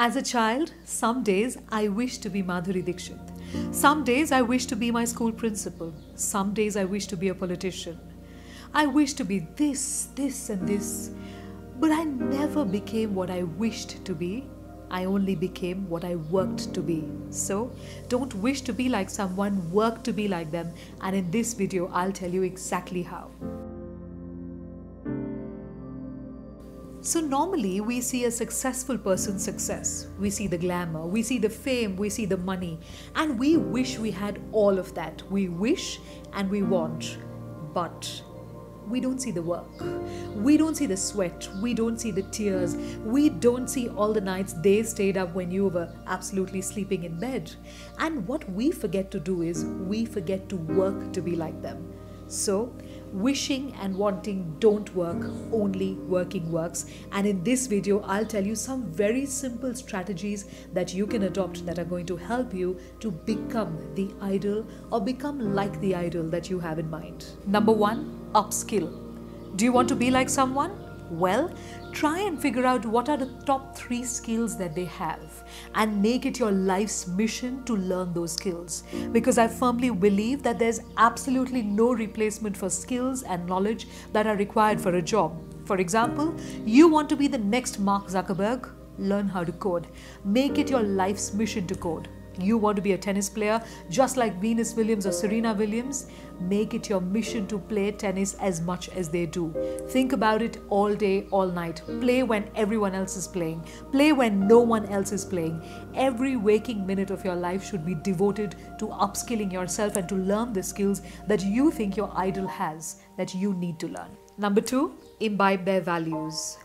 As a child, some days I wish to be Madhuri Dixit. Some days I wish to be my school principal. Some days I wish to be a politician. I wish to be this, this, and this. But I never became what I wished to be. I only became what I worked to be. So, don't wish to be like someone, work to be like them. And in this video, I'll tell you exactly how. So, normally we see a successful person's success. We see the glamour, we see the fame, we see the money, and we wish we had all of that. We wish and we want. But we don't see the work. We don't see the sweat. We don't see the tears. We don't see all the nights they stayed up when you were absolutely sleeping in bed. And what we forget to do is we forget to work to be like them. So, wishing and wanting don't work, only working works. And in this video, I'll tell you some very simple strategies that you can adopt that are going to help you to become the idol or become like the idol that you have in mind. Number one, upskill. Do you want to be like someone? Well, try and figure out what are the top three skills that they have and make it your life's mission to learn those skills. Because I firmly believe that there's absolutely no replacement for skills and knowledge that are required for a job. For example, you want to be the next Mark Zuckerberg? Learn how to code. Make it your life's mission to code. You want to be a tennis player just like Venus Williams or Serena Williams? Make it your mission to play tennis as much as they do. Think about it all day, all night. Play when everyone else is playing. Play when no one else is playing. Every waking minute of your life should be devoted to upskilling yourself and to learn the skills that you think your idol has that you need to learn. Number two, imbibe their values.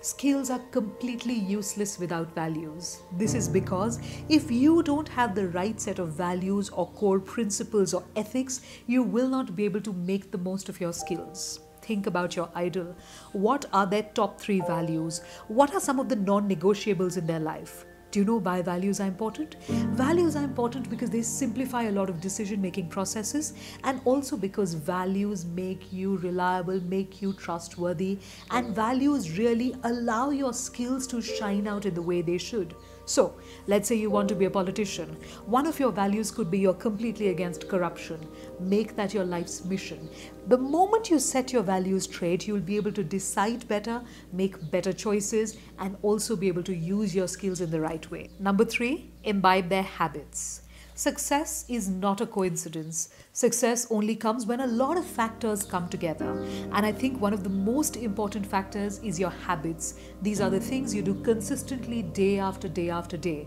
Skills are completely useless without values. This is because if you don't have the right set of values or core principles or ethics, you will not be able to make the most of your skills. Think about your idol. What are their top three values? What are some of the non negotiables in their life? Do you know why values are important? Values are important because they simplify a lot of decision making processes and also because values make you reliable, make you trustworthy, and values really allow your skills to shine out in the way they should. So, let's say you want to be a politician. One of your values could be you're completely against corruption. Make that your life's mission. The moment you set your values straight, you'll be able to decide better, make better choices, and also be able to use your skills in the right way. Number three, imbibe their habits. Success is not a coincidence. Success only comes when a lot of factors come together. And I think one of the most important factors is your habits. These are the things you do consistently day after day after day.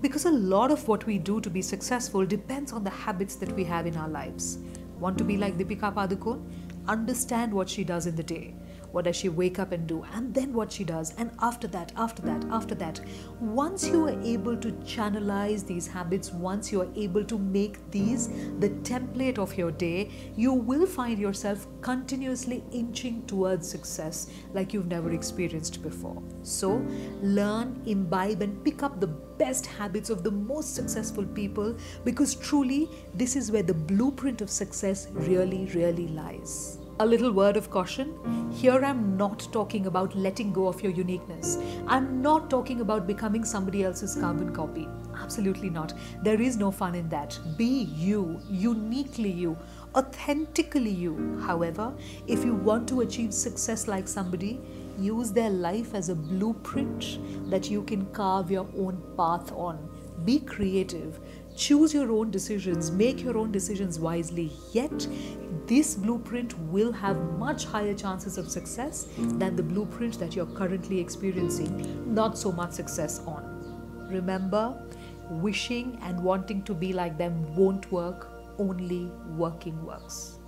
Because a lot of what we do to be successful depends on the habits that we have in our lives. Want to be like Deepika Padukone? Understand what she does in the day what does she wake up and do? And then what she does? And after that after that after that once you are able to channelize these habits once you are able to make these the template of your day you will find yourself continuously inching towards success like you've never experienced before. So learn imbibe and pick up the best habits of the most successful people because truly this is where the blueprint of success really really lies a little word of caution here I'm not talking about letting go of your uniqueness. I'm not talking about becoming somebody else's carbon copy. Absolutely not. There is no fun in that. Be you, uniquely you, authentically you. However, if you want to achieve success like somebody, use their life as a blueprint that you can carve your own path on. Be creative. Choose your own decisions, make your own decisions wisely, yet this blueprint will have much higher chances of success than the blueprint that you're currently experiencing not so much success on. Remember, wishing and wanting to be like them won't work, only working works.